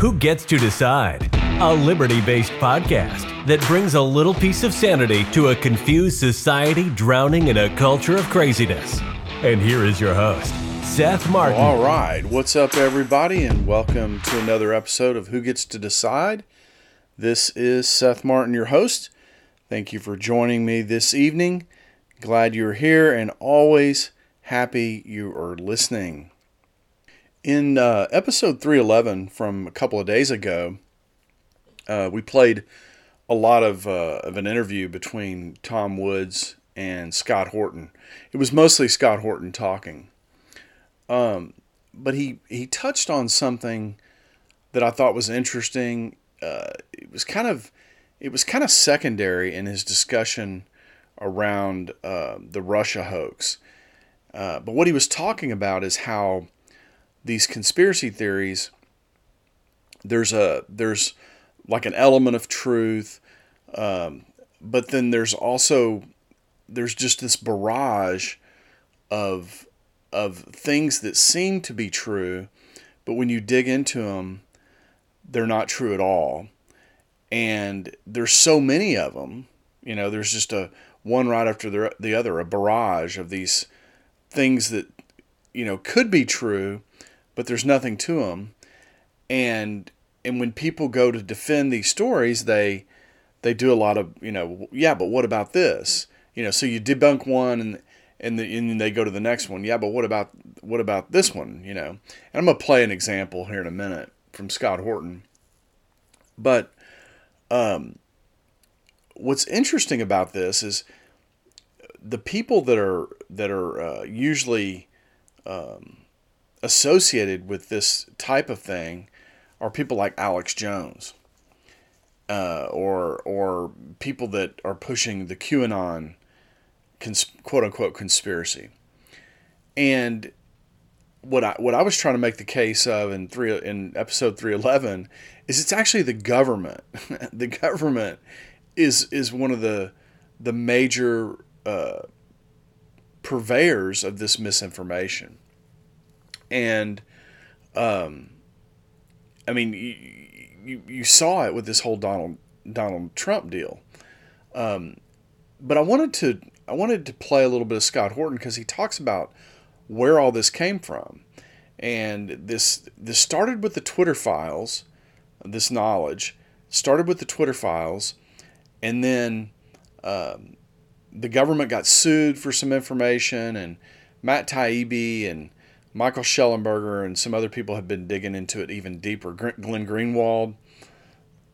Who Gets to Decide? A liberty based podcast that brings a little piece of sanity to a confused society drowning in a culture of craziness. And here is your host, Seth Martin. All right. What's up, everybody, and welcome to another episode of Who Gets to Decide. This is Seth Martin, your host. Thank you for joining me this evening. Glad you're here and always happy you are listening. In uh, episode 311 from a couple of days ago, uh, we played a lot of, uh, of an interview between Tom Woods and Scott Horton. It was mostly Scott Horton talking. Um, but he, he touched on something that I thought was interesting. Uh, it was kind of it was kind of secondary in his discussion around uh, the Russia hoax. Uh, but what he was talking about is how these conspiracy theories there's a there's like an element of truth, um, but then there's also there's just this barrage of of things that seem to be true, but when you dig into them, they're not true at all. And there's so many of them, you know, there's just a one right after the, the other, a barrage of these things that, you know, could be true, but there's nothing to them. And and when people go to defend these stories, they they do a lot of, you know, yeah, but what about this? You know, so you debunk one and and, the, and then they go to the next one. Yeah, but what about what about this one? You know, and I'm gonna play an example here in a minute from Scott Horton. But um, what's interesting about this is the people that are that are uh, usually um, associated with this type of thing are people like Alex Jones, uh, or or people that are pushing the QAnon cons- quote unquote conspiracy, and what I what I was trying to make the case of in three in episode three eleven is it's actually the government. the government is is one of the the major uh, purveyors of this misinformation, and um, I mean you, you you saw it with this whole Donald Donald Trump deal. Um, but I wanted to I wanted to play a little bit of Scott Horton because he talks about where all this came from. And this this started with the Twitter files, this knowledge started with the Twitter files, and then um, the government got sued for some information, and Matt Taibbi and Michael Shellenberger and some other people have been digging into it even deeper. Glenn Greenwald,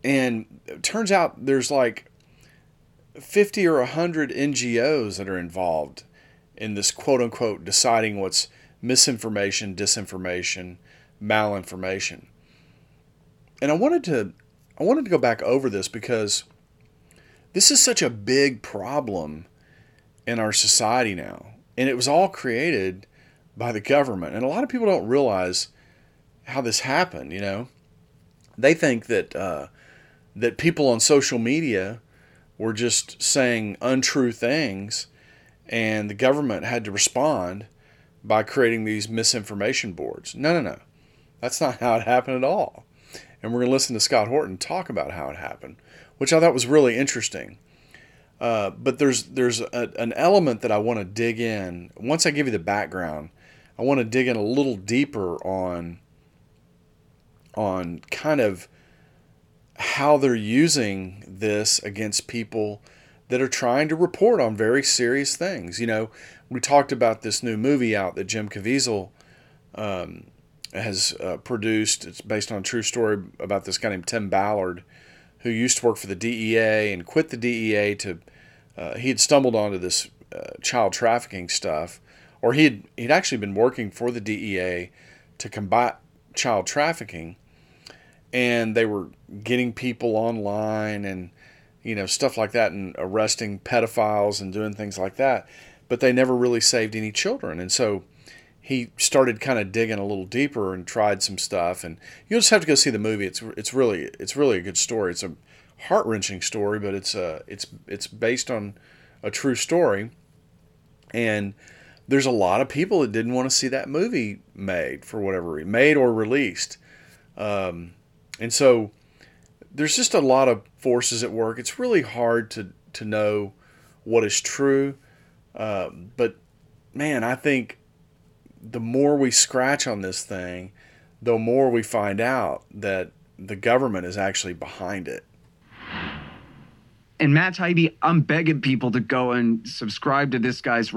and it turns out there's like 50 or 100 NGOs that are involved in this quote unquote deciding what's misinformation, disinformation, malinformation. And I wanted to I wanted to go back over this because this is such a big problem in our society now. And it was all created by the government. And a lot of people don't realize how this happened, you know. They think that uh, that people on social media were just saying untrue things and the government had to respond by creating these misinformation boards. No, no, no. That's not how it happened at all. And we're going to listen to Scott Horton talk about how it happened, which I thought was really interesting. Uh, but there's there's a, an element that I want to dig in. Once I give you the background, I want to dig in a little deeper on on kind of how they're using this against people that are trying to report on very serious things. You know, we talked about this new movie out that Jim Caviezel um, has uh, produced. It's based on a true story about this guy named Tim Ballard, who used to work for the DEA and quit the DEA to. Uh, he had stumbled onto this uh, child trafficking stuff, or he had he'd actually been working for the DEA to combat child trafficking, and they were getting people online and you know, stuff like that and arresting pedophiles and doing things like that. But they never really saved any children. And so he started kind of digging a little deeper and tried some stuff. And you'll just have to go see the movie. It's it's really it's really a good story. It's a heart wrenching story, but it's uh it's it's based on a true story. And there's a lot of people that didn't want to see that movie made for whatever reason, made or released. Um, and so there's just a lot of forces at work. It's really hard to to know what is true, uh, but man, I think the more we scratch on this thing, the more we find out that the government is actually behind it. And Matt Taibbi, I'm begging people to go and subscribe to this guy's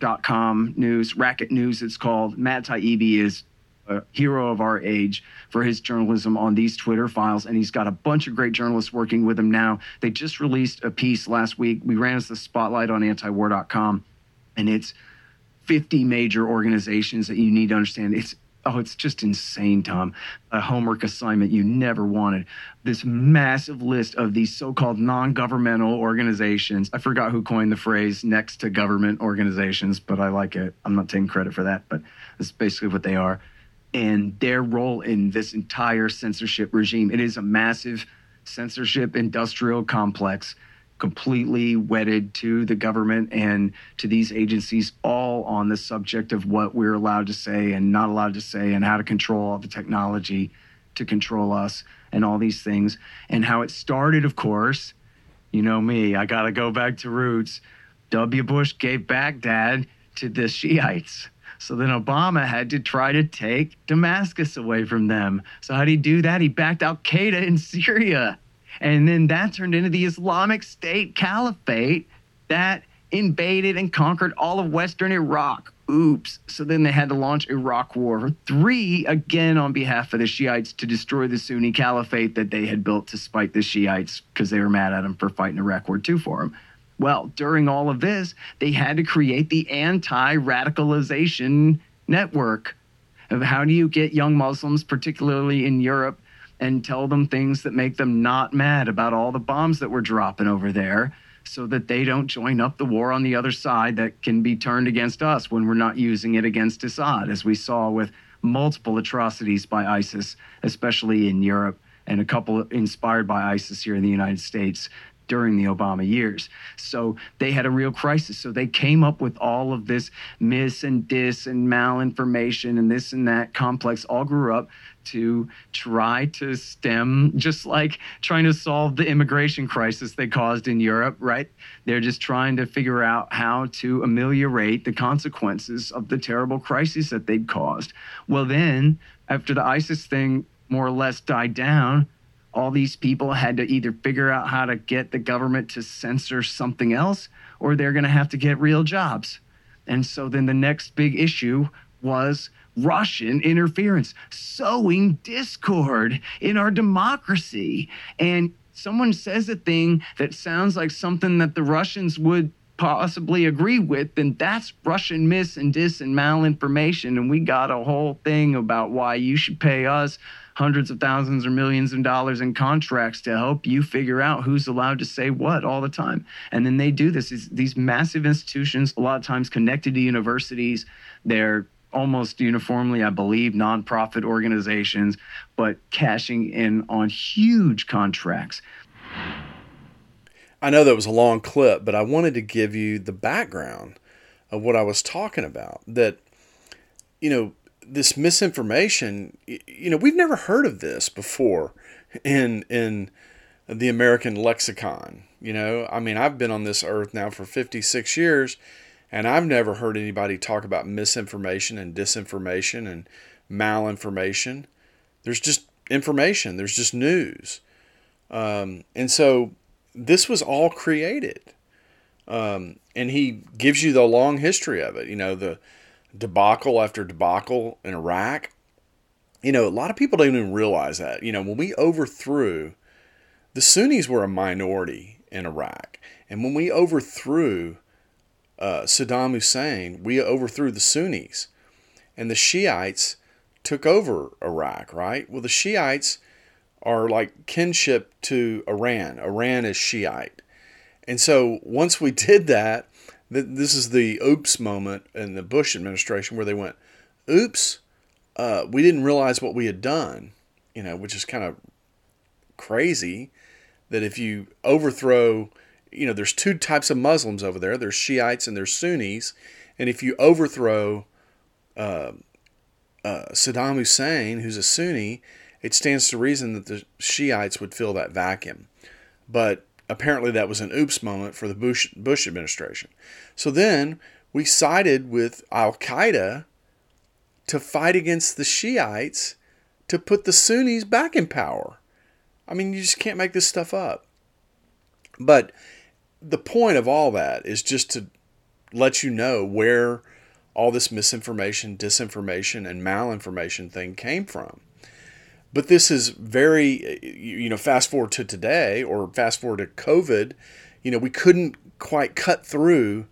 racket.com news, racket news it's called. Matt Taibbi is a hero of our age for his journalism on these Twitter files. And he's got a bunch of great journalists working with him now. They just released a piece last week. We ran as the spotlight on antiwar.com, and it's 50 major organizations that you need to understand. It's oh, it's just insane, Tom. A homework assignment you never wanted. This massive list of these so called non governmental organizations. I forgot who coined the phrase next to government organizations, but I like it. I'm not taking credit for that, but that's basically what they are and their role in this entire censorship regime. It is a massive censorship industrial complex, completely wedded to the government and to these agencies, all on the subject of what we're allowed to say and not allowed to say, and how to control all the technology to control us and all these things. And how it started, of course, you know me, I got to go back to roots. W. Bush gave Baghdad to the Shiites so then Obama had to try to take Damascus away from them. So how did he do that? He backed Al Qaeda in Syria. And then that turned into the Islamic State Caliphate that invaded and conquered all of Western Iraq. Oops. So then they had to launch Iraq War 3 again on behalf of the Shiites to destroy the Sunni Caliphate that they had built to spite the Shiites because they were mad at them for fighting Iraq War 2 for them. Well, during all of this, they had to create the anti radicalization network of how do you get young Muslims, particularly in Europe, and tell them things that make them not mad about all the bombs that we're dropping over there so that they don't join up the war on the other side that can be turned against us when we're not using it against Assad, as we saw with multiple atrocities by ISIS, especially in Europe, and a couple inspired by ISIS here in the United States during the Obama years. So they had a real crisis. So they came up with all of this mis and dis and malinformation and this and that complex all grew up to try to stem, just like trying to solve the immigration crisis they caused in Europe, right? They're just trying to figure out how to ameliorate the consequences of the terrible crises that they'd caused. Well, then, after the ISIS thing more or less died down, all these people had to either figure out how to get the government to censor something else or they're going to have to get real jobs. And so then the next big issue was Russian interference, sowing discord in our democracy. And someone says a thing that sounds like something that the Russians would possibly agree with, then that's Russian mis and dis and malinformation. And we got a whole thing about why you should pay us hundreds of thousands or millions of dollars in contracts to help you figure out who's allowed to say what all the time. And then they do this. These, massive institutions, a lot of times connected to universities, they're almost uniformly, I believe, nonprofit organizations, but cashing in on huge contracts. I know that was a long clip, but I wanted to give you the background of what I was talking about. That, you know, this misinformation, you know, we've never heard of this before in in the American lexicon. You know, I mean, I've been on this earth now for 56 years, and I've never heard anybody talk about misinformation and disinformation and malinformation. There's just information. There's just news, um, and so this was all created. Um, and he gives you the long history of it. You know, the debacle after debacle in Iraq. You know, a lot of people don't even realize that. You know, when we overthrew, the Sunnis were a minority in Iraq. And when we overthrew uh, Saddam Hussein, we overthrew the Sunnis. And the Shiites took over Iraq, right? Well, the Shiites are like kinship to Iran. Iran is Shiite. And so once we did that, this is the oops moment in the Bush administration where they went, oops, uh, we didn't realize what we had done, you know, which is kind of crazy that if you overthrow, you know, there's two types of Muslims over there there's Shiites and there's Sunnis. And if you overthrow uh, uh, Saddam Hussein, who's a Sunni, it stands to reason that the Shiites would fill that vacuum. But apparently that was an oops moment for the Bush, Bush administration. So then we sided with Al Qaeda to fight against the Shiites to put the Sunnis back in power. I mean, you just can't make this stuff up. But the point of all that is just to let you know where all this misinformation, disinformation, and malinformation thing came from. But this is very, you know, fast forward to today or fast forward to COVID, you know, we couldn't quite cut through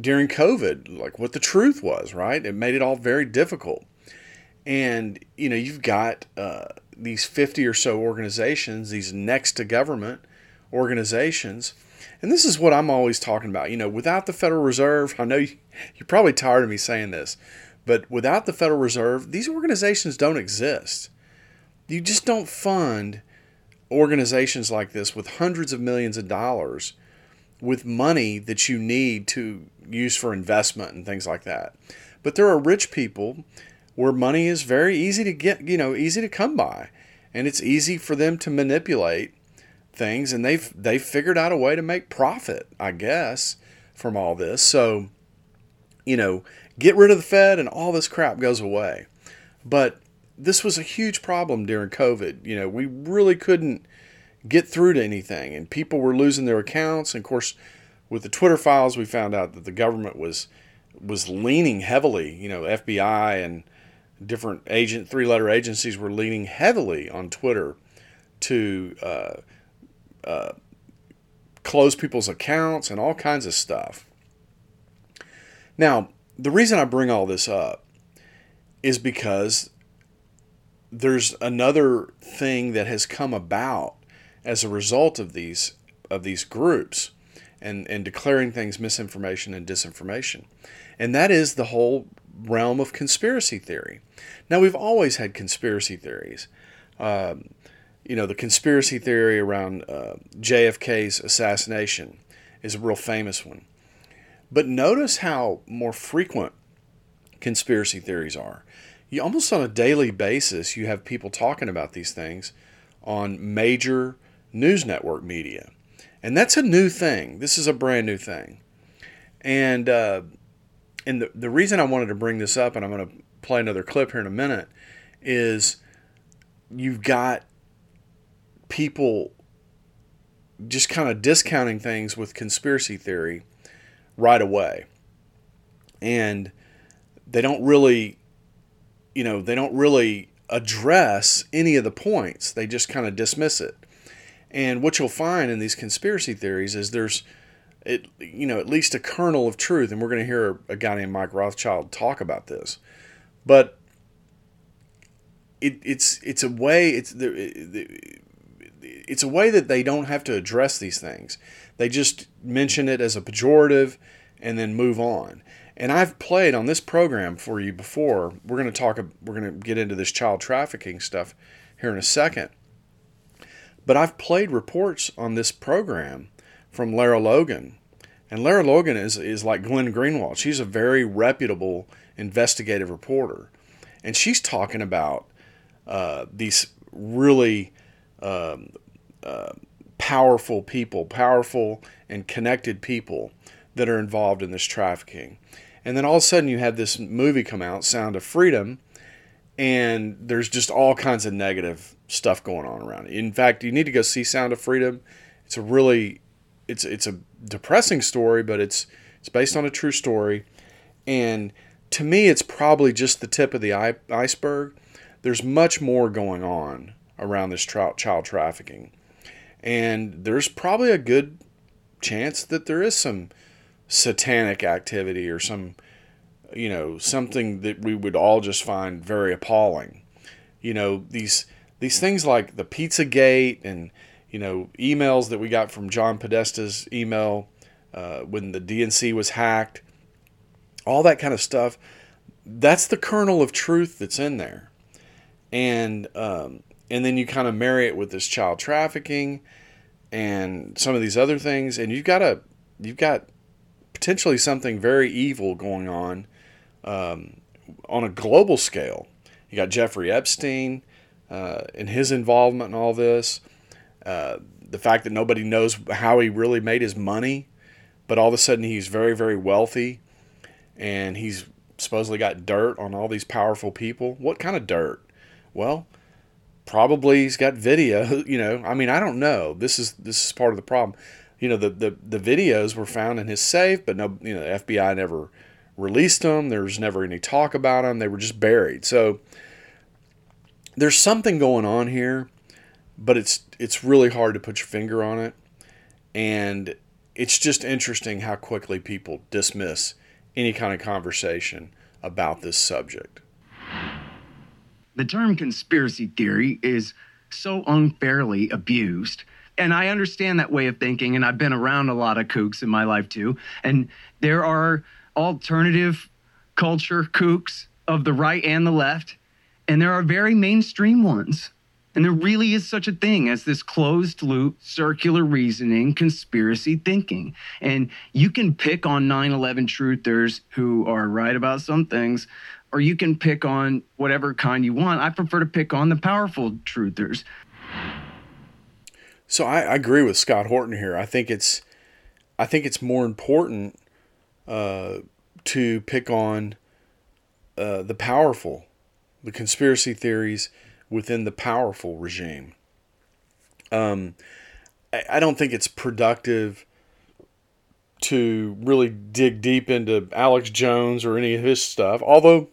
during COVID, like what the truth was, right? It made it all very difficult. And, you know, you've got uh, these 50 or so organizations, these next to government organizations. And this is what I'm always talking about. You know, without the Federal Reserve, I know you, you're probably tired of me saying this, but without the Federal Reserve, these organizations don't exist. You just don't fund organizations like this with hundreds of millions of dollars with money that you need to use for investment and things like that. But there are rich people where money is very easy to get, you know, easy to come by, and it's easy for them to manipulate things and they've they've figured out a way to make profit, I guess, from all this. So, you know, get rid of the Fed and all this crap goes away. But this was a huge problem during COVID. You know, we really couldn't get through to anything, and people were losing their accounts. And of course, with the Twitter files, we found out that the government was was leaning heavily. You know, FBI and different agent three letter agencies were leaning heavily on Twitter to uh, uh, close people's accounts and all kinds of stuff. Now, the reason I bring all this up is because there's another thing that has come about as a result of these of these groups and, and declaring things misinformation and disinformation. And that is the whole realm of conspiracy theory. Now, we've always had conspiracy theories. Um, you know, the conspiracy theory around uh, JFK's assassination is a real famous one. But notice how more frequent conspiracy theories are. You almost on a daily basis, you have people talking about these things on major news network media. And that's a new thing. This is a brand new thing. And uh, and the, the reason I wanted to bring this up, and I'm going to play another clip here in a minute, is you've got people just kind of discounting things with conspiracy theory right away. And they don't really, you know, they don't really address any of the points. They just kind of dismiss it. And what you'll find in these conspiracy theories is there's, it, you know, at least a kernel of truth. And we're going to hear a guy named Mike Rothschild talk about this. But it, it's it's a way it's the, it's a way that they don't have to address these things. They just mention it as a pejorative and then move on. And I've played on this program for you before. We're going to talk we're going to get into this child trafficking stuff here in a second. But I've played reports on this program from Lara Logan. And Lara Logan is, is like Glenn Greenwald. She's a very reputable investigative reporter. And she's talking about uh, these really um, uh, powerful people, powerful and connected people that are involved in this trafficking. And then all of a sudden you have this movie come out, Sound of Freedom, and there's just all kinds of negative stuff going on around it. In fact, you need to go see Sound of Freedom. It's a really it's it's a depressing story, but it's it's based on a true story. And to me, it's probably just the tip of the iceberg. There's much more going on around this child trafficking. And there's probably a good chance that there is some satanic activity or some, you know, something that we would all just find very appalling. You know, these these things like the Pizza Gate and you know emails that we got from John Podesta's email uh, when the DNC was hacked, all that kind of stuff. That's the kernel of truth that's in there, and um, and then you kind of marry it with this child trafficking and some of these other things, and you've got a you've got potentially something very evil going on um, on a global scale. You got Jeffrey Epstein, uh, and his involvement in all this. Uh, the fact that nobody knows how he really made his money, but all of a sudden he's very, very wealthy, and he's supposedly got dirt on all these powerful people. What kind of dirt? Well, probably he's got video. You know, I mean, I don't know. This is this is part of the problem. You know, the the, the videos were found in his safe, but no, you know, the FBI never released them. There was never any talk about them. They were just buried. So there's something going on here, but it's it's really hard to put your finger on it. And it's just interesting how quickly people dismiss any kind of conversation about this subject. The term conspiracy theory is so unfairly abused. And I understand that way of thinking, and I've been around a lot of kooks in my life too. And there are alternative culture kooks of the right and the left, and there are very mainstream ones. And there really is such a thing as this closed loop, circular reasoning, conspiracy thinking. And you can pick on 9 11 truthers who are right about some things, or you can pick on whatever kind you want. I prefer to pick on the powerful truthers. So I, I agree with Scott Horton here. I think it's, I think it's more important uh, to pick on uh, the powerful, the conspiracy theories within the powerful regime. Um, I, I don't think it's productive to really dig deep into Alex Jones or any of his stuff. Although,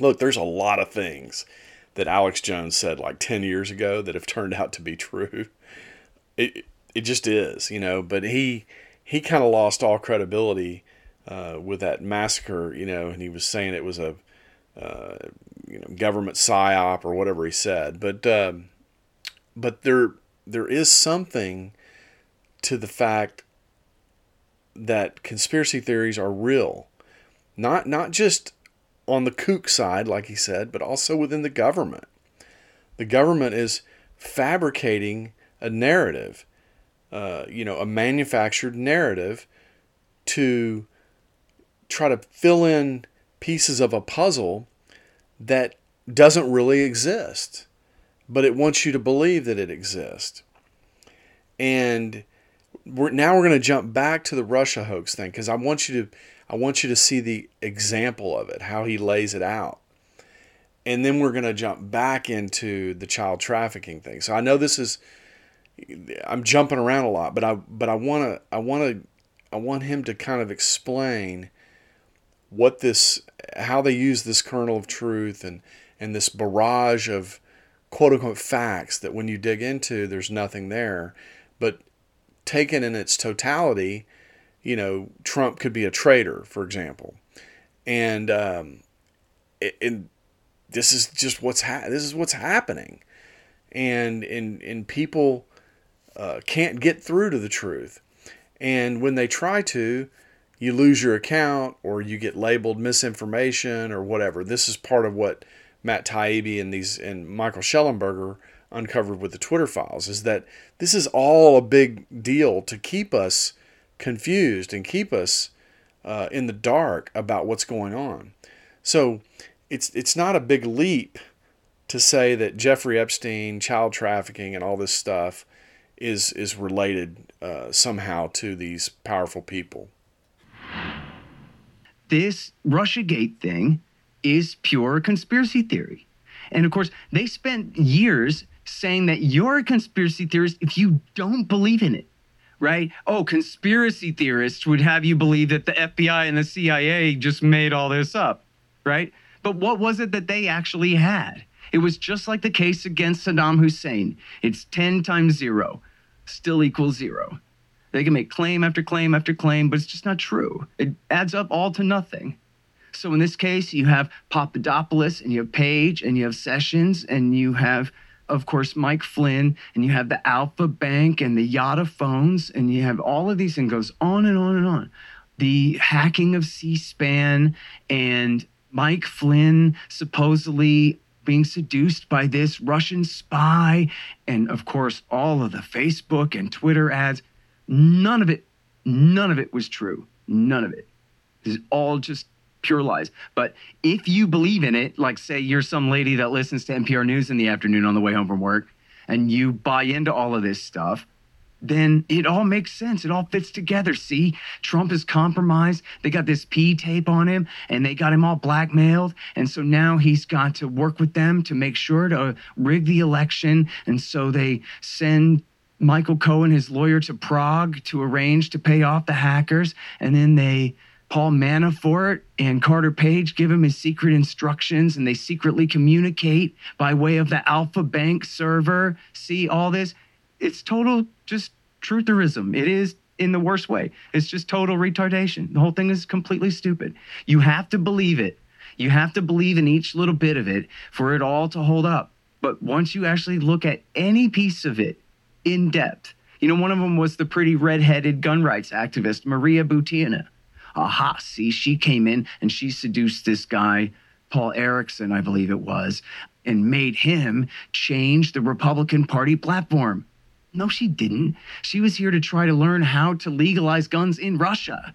look, there's a lot of things that Alex Jones said like 10 years ago that have turned out to be true. It, it just is, you know, but he, he kind of lost all credibility uh, with that massacre, you know, and he was saying it was a, uh, you know, government psyop or whatever he said. But um, but there there is something to the fact that conspiracy theories are real, not not just on the kook side, like he said, but also within the government. The government is fabricating a narrative, uh, you know, a manufactured narrative to try to fill in pieces of a puzzle that doesn't really exist, but it wants you to believe that it exists. And we're, now we're going to jump back to the Russia hoax thing because I want you to I want you to see the example of it, how he lays it out. And then we're going to jump back into the child trafficking thing. So I know this is I'm jumping around a lot, but I but I want to I want to I want him to kind of explain what this how they use this kernel of truth and and this barrage of quote unquote facts that when you dig into there's nothing there. But taken in its totality you know trump could be a traitor for example. And um and this is just what's ha- this is what's happening. And and and people uh, can't get through to the truth and when they try to you lose your account or you get labeled misinformation or whatever. This is part of what Matt Taibbi and these and Michael Shellenberger uncovered with the Twitter files is that this is all a big deal to keep us confused and keep us uh, in the dark about what's going on. So it's it's not a big leap to say that Jeffrey Epstein, child trafficking, and all this stuff is is related uh, somehow to these powerful people this Russiagate thing is pure conspiracy theory. And of course, they spent years saying that you're a conspiracy theorist if you don't believe in it, right? Oh, conspiracy theorists would have you believe that the FBI and the CIA just made all this up, right? But what was it that they actually had? It was just like the case against Saddam Hussein. It's 10 times zero, still equals zero. They can make claim after claim after claim, but it's just not true. It adds up all to nothing. So in this case, you have Papadopoulos and you have Page and you have Sessions and you have, of course, Mike Flynn and you have the Alpha Bank and the Yota phones and you have all of these things goes on and on and on. The hacking of C-SPAN and Mike Flynn supposedly being seduced by this Russian spy and of course all of the Facebook and Twitter ads. None of it, none of it was true. None of it. This is all just pure lies. But if you believe in it, like say you're some lady that listens to NPR News in the afternoon on the way home from work, and you buy into all of this stuff, then it all makes sense. It all fits together. See, Trump is compromised. They got this P tape on him and they got him all blackmailed. And so now he's got to work with them to make sure to rig the election. And so they send Michael Cohen, his lawyer, to Prague to arrange to pay off the hackers. And then they Paul Manafort and Carter Page give him his secret instructions and they secretly communicate by way of the Alpha Bank server. See all this? It's total just trutherism. It is in the worst way. It's just total retardation. The whole thing is completely stupid. You have to believe it. You have to believe in each little bit of it for it all to hold up. But once you actually look at any piece of it in depth, you know, one of them was the pretty red-headed gun rights activist Maria Butina aha, see, she came in and she seduced this guy, Paul Erickson, I believe it was, and made him change the Republican Party platform. No, she didn't. She was here to try to learn how to legalize guns in Russia,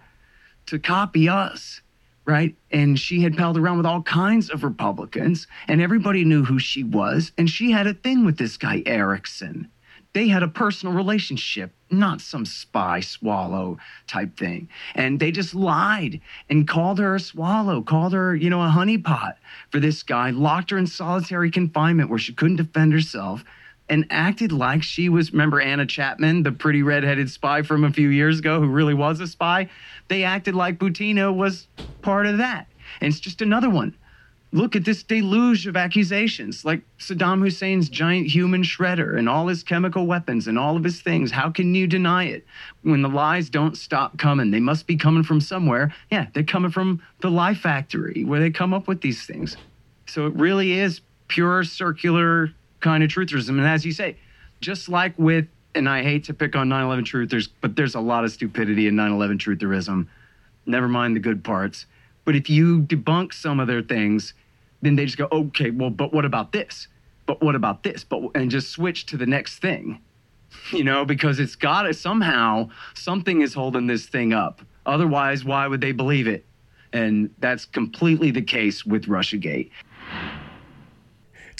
to copy us, right? And she had palled around with all kinds of Republicans, and everybody knew who she was. And she had a thing with this guy, Erickson. They had a personal relationship, not some spy swallow type thing. And they just lied and called her a swallow, called her, you know, a honeypot for this guy, locked her in solitary confinement where she couldn't defend herself and acted like she was remember Anna Chapman, the pretty redheaded spy from a few years ago who really was a spy. They acted like Butina was part of that. And it's just another one look at this deluge of accusations like Saddam Hussein's giant human shredder and all his chemical weapons and all of his things. How can you deny it when the lies don't stop coming? They must be coming from somewhere. Yeah, they're coming from the lie factory where they come up with these things. So it really is pure circular kind of trutherism. And as you say, just like with, and I hate to pick on 9 11 truthers, but there's a lot of stupidity in 9 11 trutherism. Never mind the good parts. But if you debunk some of their things, then they just go, okay, well, but what about this? But what about this? But and just switch to the next thing, you know, because it's got to somehow something is holding this thing up. Otherwise, why would they believe it? And that's completely the case with RussiaGate.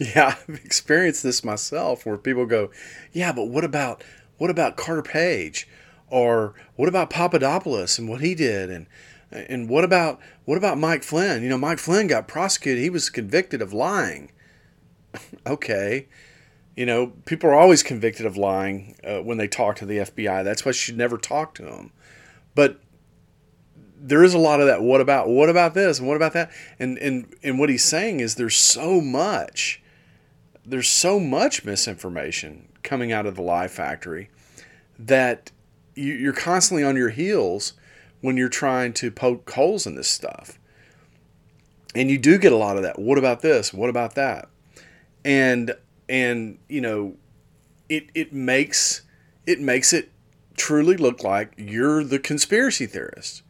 Yeah, I've experienced this myself where people go, "Yeah, but what about what about Carter Page, or what about Papadopoulos and what he did?" And and what about what about Mike Flynn? You know, Mike Flynn got prosecuted. He was convicted of lying. okay. You know, people are always convicted of lying uh, when they talk to the FBI. That's why you should never talk to them. But there is a lot of that. What about what about this and what about that? And and and what he's saying is there's so much, there's so much misinformation coming out of the lie factory that you, you're constantly on your heels when you're trying to poke holes in this stuff. And you do get a lot of that. What about this? What about that? And and you know, it it makes it makes it truly look like you're the conspiracy theorist.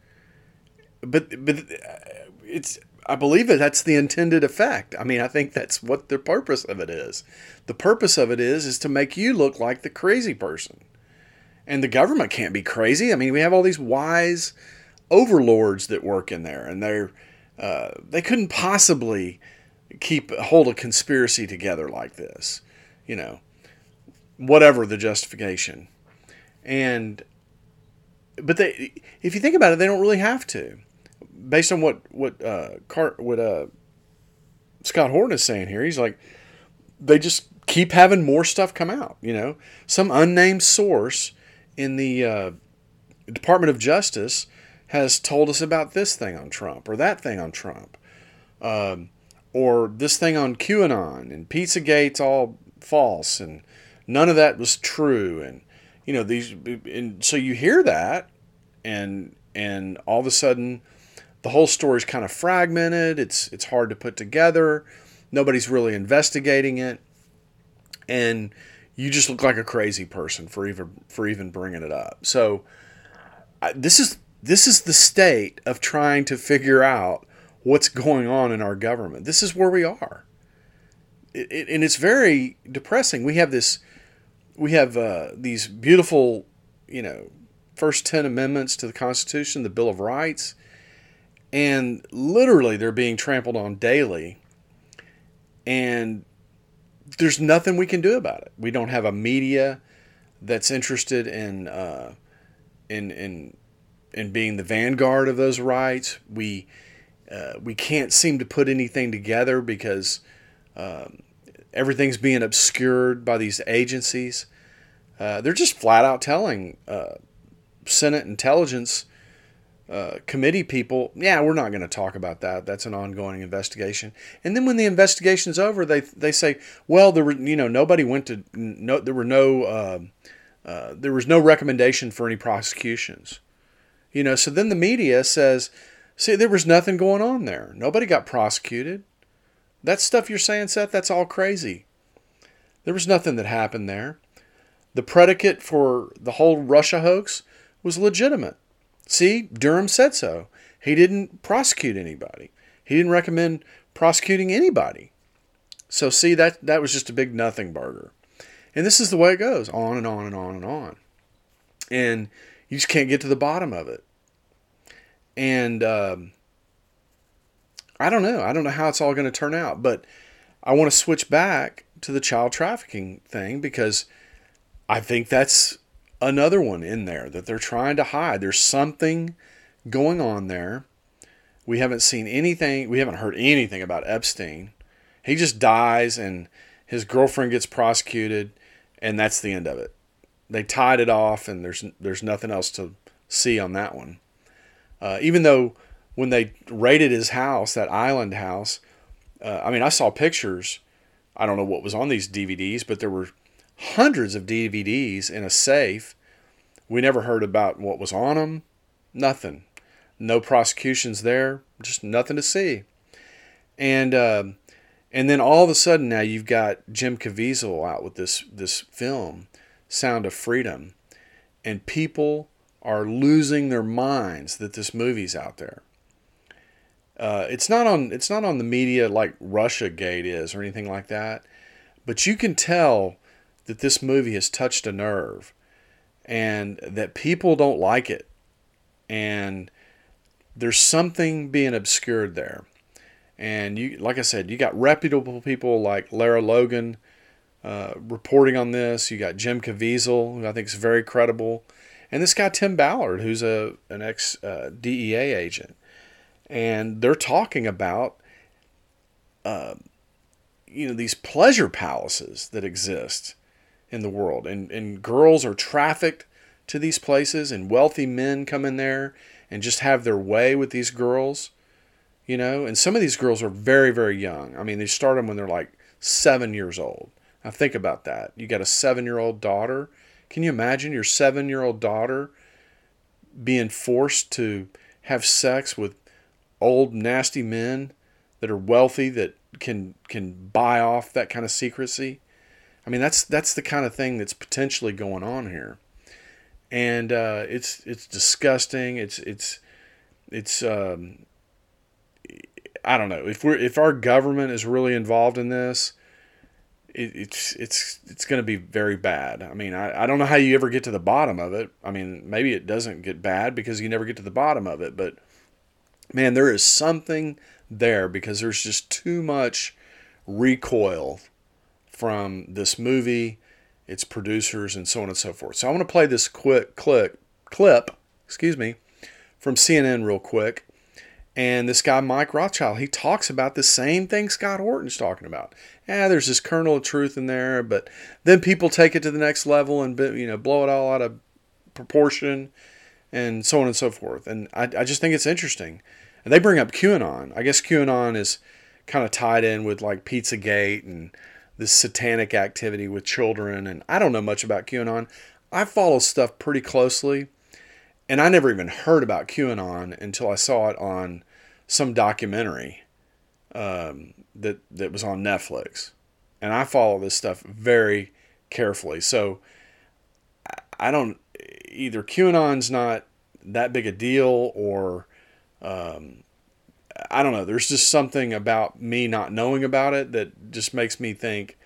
But but uh, it's I believe that that's the intended effect. I mean, I think that's what the purpose of it is. The purpose of it is is to make you look like the crazy person and the government can't be crazy. I mean, we have all these wise overlords that work in there, and they're uh, they couldn't possibly keep hold a conspiracy together like this, you know, whatever the justification. And but they, if you think about it, they don't really have to, based on what what uh, what uh, Scott Horton is saying here. He's like, they just keep having more stuff come out. You know, some unnamed source in the uh, Department of Justice has told us about this thing on Trump or that thing on Trump, um, or this thing on QAnon and Pizzagate's all false and none of that was true and you know these and so you hear that and and all of a sudden the whole story's kind of fragmented it's it's hard to put together nobody's really investigating it and you just look like a crazy person for even for even bringing it up. So I, this is this is the state of trying to figure out what's going on in our government. This is where we are, it, it, and it's very depressing. We have this, we have uh, these beautiful, you know, first ten amendments to the Constitution, the Bill of Rights, and literally they're being trampled on daily. And there's nothing we can do about it. We don't have a media that's interested in uh, in in in being the vanguard of those rights. We uh, we can't seem to put anything together because um, everything's being obscured by these agencies. Uh, they're just flat out telling uh, Senate Intelligence uh, Committee people, yeah, we're not going to talk about that. That's an ongoing investigation. And then when the investigation's over, they they say, well, there were you know nobody went to no there were no uh, uh, there was no recommendation for any prosecutions. You know, so then the media says, see, there was nothing going on there. Nobody got prosecuted. That stuff you're saying, Seth, that's all crazy. There was nothing that happened there. The predicate for the whole Russia hoax was legitimate. See, Durham said so. He didn't prosecute anybody. He didn't recommend prosecuting anybody. So see that that was just a big nothing burger. And this is the way it goes, on and on and on and on. And you just can't get to the bottom of it. And um, I don't know. I don't know how it's all going to turn out, but I want to switch back to the child trafficking thing because I think that's another one in there that they're trying to hide. There's something going on there. We haven't seen anything, we haven't heard anything about Epstein. He just dies and his girlfriend gets prosecuted and that's the end of it. They tied it off and there's there's nothing else to see on that one. Uh, even though when they raided his house, that island house, uh, I mean, I saw pictures. I don't know what was on these DVDs, but there were hundreds of DVDs in a safe. We never heard about what was on them. Nothing. No prosecutions there. Just nothing to see. And uh, and then all of a sudden now you've got Jim Caviezel out with this this film, Sound of Freedom, and people are losing their minds that this movie's out there. Uh, it's not on it's not on the media like Russia Gate is or anything like that, but you can tell that this movie has touched a nerve and that people don't like it. And there's something being obscured there. And you, like I said, you got reputable people like Lara Logan uh, reporting on this. You got Jim Caviezel, who I think is very credible, and this guy Tim Ballard, who's a an ex uh, DEA agent. And they're talking about, uh, you know, these pleasure palaces that exist in the world. And, and girls are trafficked to these places, and wealthy men come in there and just have their way with these girls, you know. And some of these girls are very, very young. I mean, they start them when they're like seven years old. Now, think about that. You got a seven year old daughter. Can you imagine your seven year old daughter being forced to have sex with old, nasty men that are wealthy that can can buy off that kind of secrecy? I mean, that's that's the kind of thing that's potentially going on here, and uh, it's it's disgusting. It's it's it's um, I don't know if we're if our government is really involved in this, it, it's it's it's going to be very bad. I mean, I, I don't know how you ever get to the bottom of it. I mean, maybe it doesn't get bad because you never get to the bottom of it, but man, there is something there because there's just too much recoil from this movie, its producers, and so on and so forth. So I want to play this quick clip, clip, excuse me, from CNN real quick. And this guy, Mike Rothschild, he talks about the same thing Scott Horton's talking about. Yeah, there's this kernel of truth in there, but then people take it to the next level and you know blow it all out of proportion, and so on and so forth. And I, I just think it's interesting. And they bring up QAnon. I guess QAnon is kind of tied in with like Pizzagate and this satanic activity with children. And I don't know much about QAnon. I follow stuff pretty closely. And I never even heard about QAnon until I saw it on some documentary um, that, that was on Netflix. And I follow this stuff very carefully. So I don't, either QAnon's not that big a deal or um, I don't know. There's just something about me not knowing about it that just makes me think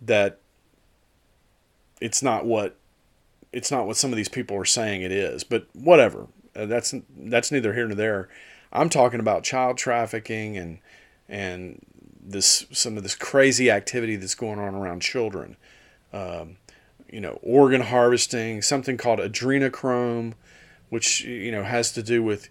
that it's not what it's not what some of these people are saying it is. But whatever. Uh, that's that's neither here nor there. I'm talking about child trafficking and and this some of this crazy activity that's going on around children. Um, you know, organ harvesting, something called adrenochrome, which you know has to do with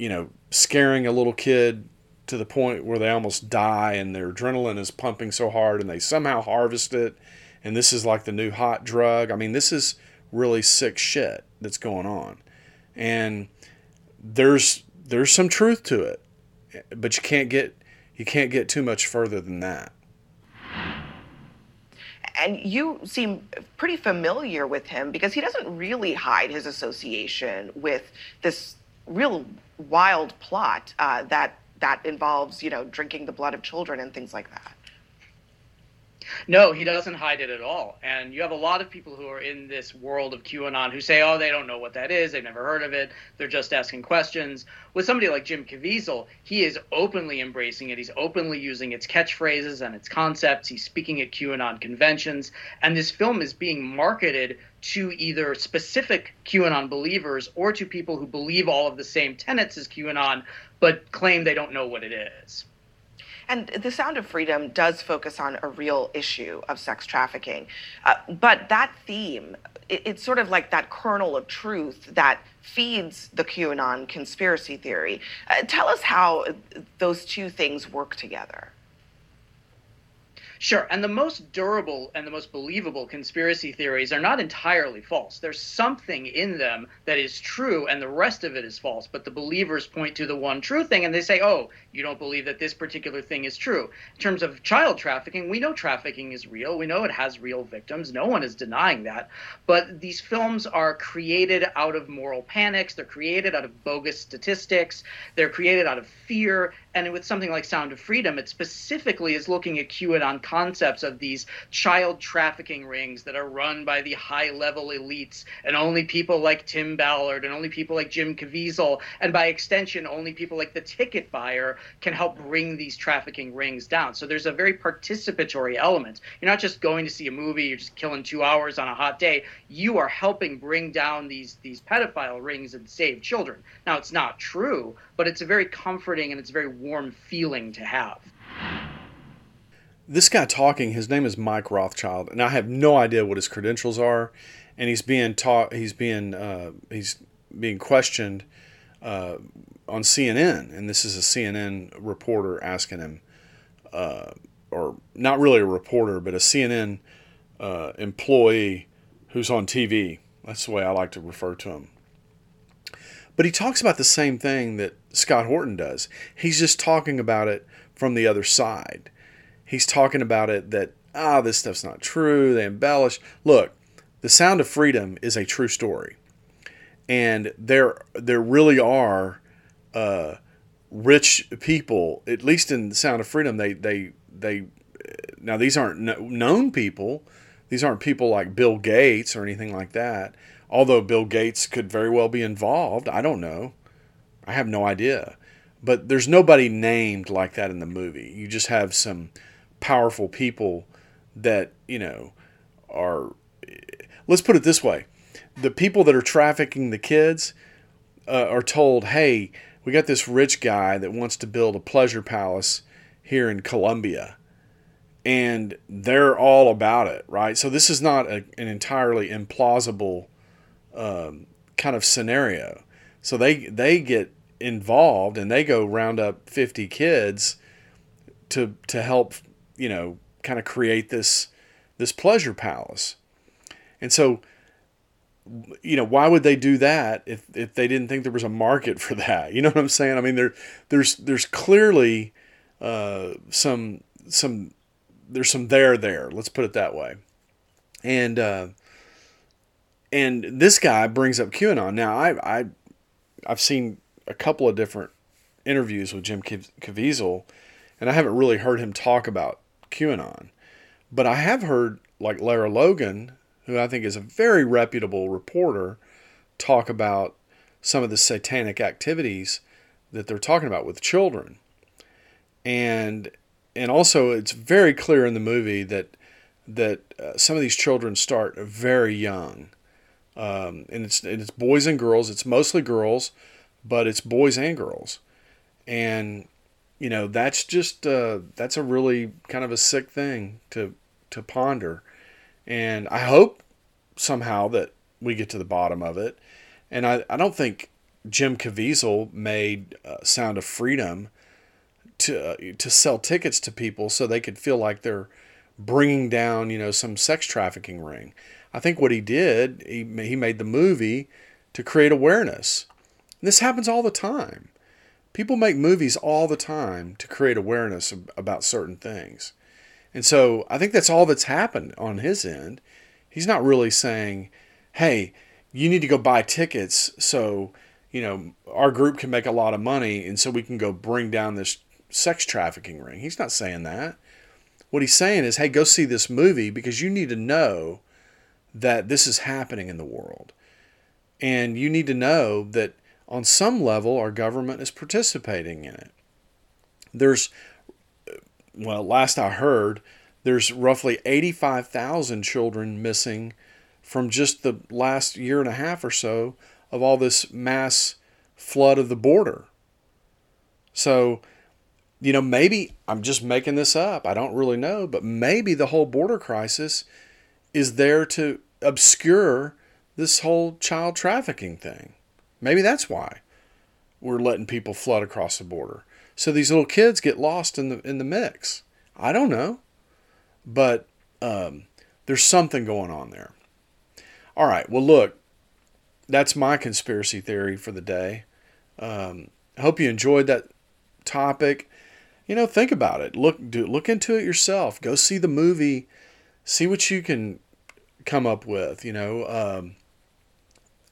you know scaring a little kid to the point where they almost die and their adrenaline is pumping so hard and they somehow harvest it and this is like the new hot drug. I mean, this is really sick shit that's going on. And there's there's some truth to it. But you can't get you can't get too much further than that. And you seem pretty familiar with him because he doesn't really hide his association with this real wild plot uh, that that involves, you know, drinking the blood of children and things like that. No, he doesn't hide it at all. And you have a lot of people who are in this world of QAnon who say, oh, they don't know what that is. They've never heard of it. They're just asking questions. With somebody like Jim Caviezel, he is openly embracing it. He's openly using its catchphrases and its concepts. He's speaking at QAnon conventions. And this film is being marketed to either specific QAnon believers or to people who believe all of the same tenets as QAnon, but claim they don't know what it is. And The Sound of Freedom does focus on a real issue of sex trafficking. Uh, but that theme, it, it's sort of like that kernel of truth that feeds the QAnon conspiracy theory. Uh, tell us how those two things work together. Sure. And the most durable and the most believable conspiracy theories are not entirely false. There's something in them that is true, and the rest of it is false. But the believers point to the one true thing and they say, oh, you don't believe that this particular thing is true. In terms of child trafficking, we know trafficking is real. We know it has real victims. No one is denying that. But these films are created out of moral panics, they're created out of bogus statistics, they're created out of fear. And with something like Sound of Freedom, it specifically is looking at QAnon concepts of these child trafficking rings that are run by the high level elites and only people like Tim Ballard and only people like Jim Caviezel, and by extension, only people like the ticket buyer can help bring these trafficking rings down. So there's a very participatory element. You're not just going to see a movie, you're just killing two hours on a hot day. You are helping bring down these, these pedophile rings and save children. Now, it's not true, but it's a very comforting and it's very warm feeling to have this guy talking, his name is Mike Rothschild, and I have no idea what his credentials are, and he's being taught, he's being, uh, he's being questioned uh, on CNN, and this is a CNN reporter asking him, uh, or not really a reporter, but a CNN uh, employee who's on TV. That's the way I like to refer to him. But he talks about the same thing that Scott Horton does. He's just talking about it from the other side. He's talking about it that ah this stuff's not true they embellish. Look the sound of freedom is a true story. And there there really are uh, rich people at least in the sound of freedom they they they now these aren't known people. These aren't people like bill gates or anything like that although bill gates could very well be involved i don't know. I have no idea. But there's nobody named like that in the movie. You just have some powerful people that you know are let's put it this way. The people that are trafficking the kids uh, are told hey we got this rich guy that wants to build a pleasure palace here in colombia. And they're all about it right? So this is not a, an entirely implausible um, kind of scenario so they they get involved and they go round up 50 kids to to help you know, kind of create this this pleasure palace. And so you know, why would they do that if, if they didn't think there was a market for that? You know what I'm saying? I mean, there there's there's clearly uh, some some there's some there there. Let's put it that way. And uh, and this guy brings up QAnon. Now I I I've seen a couple of different interviews with Jim Caviezel, and I haven't really heard him talk about QAnon. But I have heard, like Lara Logan, who I think is a very reputable reporter, talk about some of the satanic activities that they're talking about with children. And and also it's very clear in the movie that that uh, some of these children start very young. Um, and it's and it's boys and girls. It's mostly girls, but it's boys and girls. and you know that's just uh, that's a really kind of a sick thing to to ponder, and I hope somehow that we get to the bottom of it, and I, I don't think Jim Caviezel made uh, Sound of Freedom to uh, to sell tickets to people so they could feel like they're bringing down you know some sex trafficking ring. I think what he did he he made the movie to create awareness. This happens all the time. People make movies all the time to create awareness about certain things. And so I think that's all that's happened on his end. He's not really saying, hey, you need to go buy tickets so, you know, our group can make a lot of money and so we can go bring down this sex trafficking ring. He's not saying that. What he's saying is, hey, go see this movie because you need to know that this is happening in the world. And you need to know that on some level our government is participating in it. There's, well, last I heard, there's roughly 85,000 children missing from just the last year and a half or so of all this mass flood of the border. So, you know, maybe I'm just making this up. I don't really know, but maybe the whole border crisis is there to obscure this whole child trafficking thing. Maybe that's why we're letting people flood across the border. So these little kids get lost in the in the mix. I don't know, but um, there's something going on there. All right. Well, look, that's my conspiracy theory for the day. Um, I hope you enjoyed that topic. You know, think about it. Look, do look into it yourself. Go see the movie. See what you can come up with. You know, um,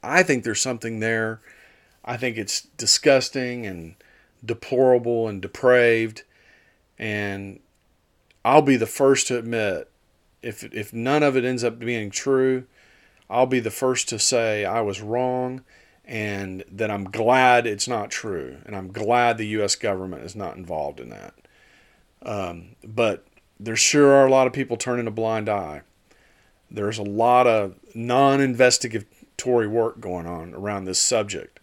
I think there's something there. I think it's disgusting and deplorable and depraved. And I'll be the first to admit if if none of it ends up being true, I'll be the first to say I was wrong and that I'm glad it's not true. And I'm glad the U.S. government is not involved in that. Um, but there sure are a lot of people turning a blind eye. There's a lot of non investigatory work going on around this subject.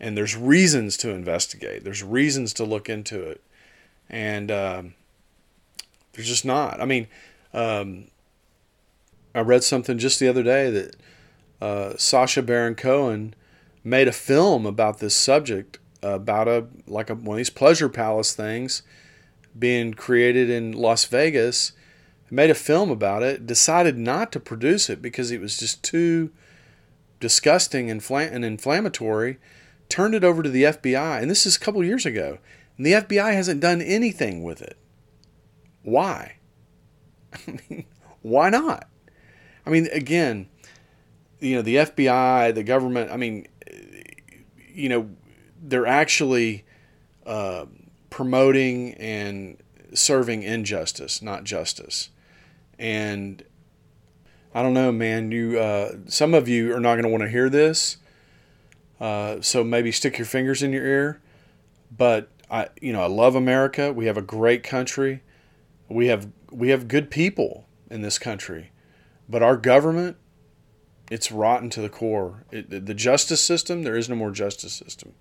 And there's reasons to investigate, there's reasons to look into it. And um, there's just not. I mean, um, I read something just the other day that uh, Sacha Baron Cohen made a film about this subject, about a like a, one of these pleasure palace things being created in Las Vegas made a film about it, decided not to produce it because it was just too disgusting and, and inflammatory, turned it over to the FBI, and this is a couple years ago, and the FBI hasn't done anything with it. Why? I mean, why not? I mean, again, you know, the FBI, the government, I mean, you know, they're actually uh, promoting and serving injustice, not justice. And I don't know, man. You, uh, some of you are not going to want to hear this, uh, so maybe stick your fingers in your ear. But I, you know, I love America. We have a great country. We have we have good people in this country, but our government, it's rotten to the core. It, the justice system, there is no more justice system.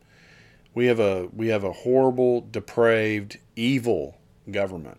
We have a we have a horrible, depraved, evil government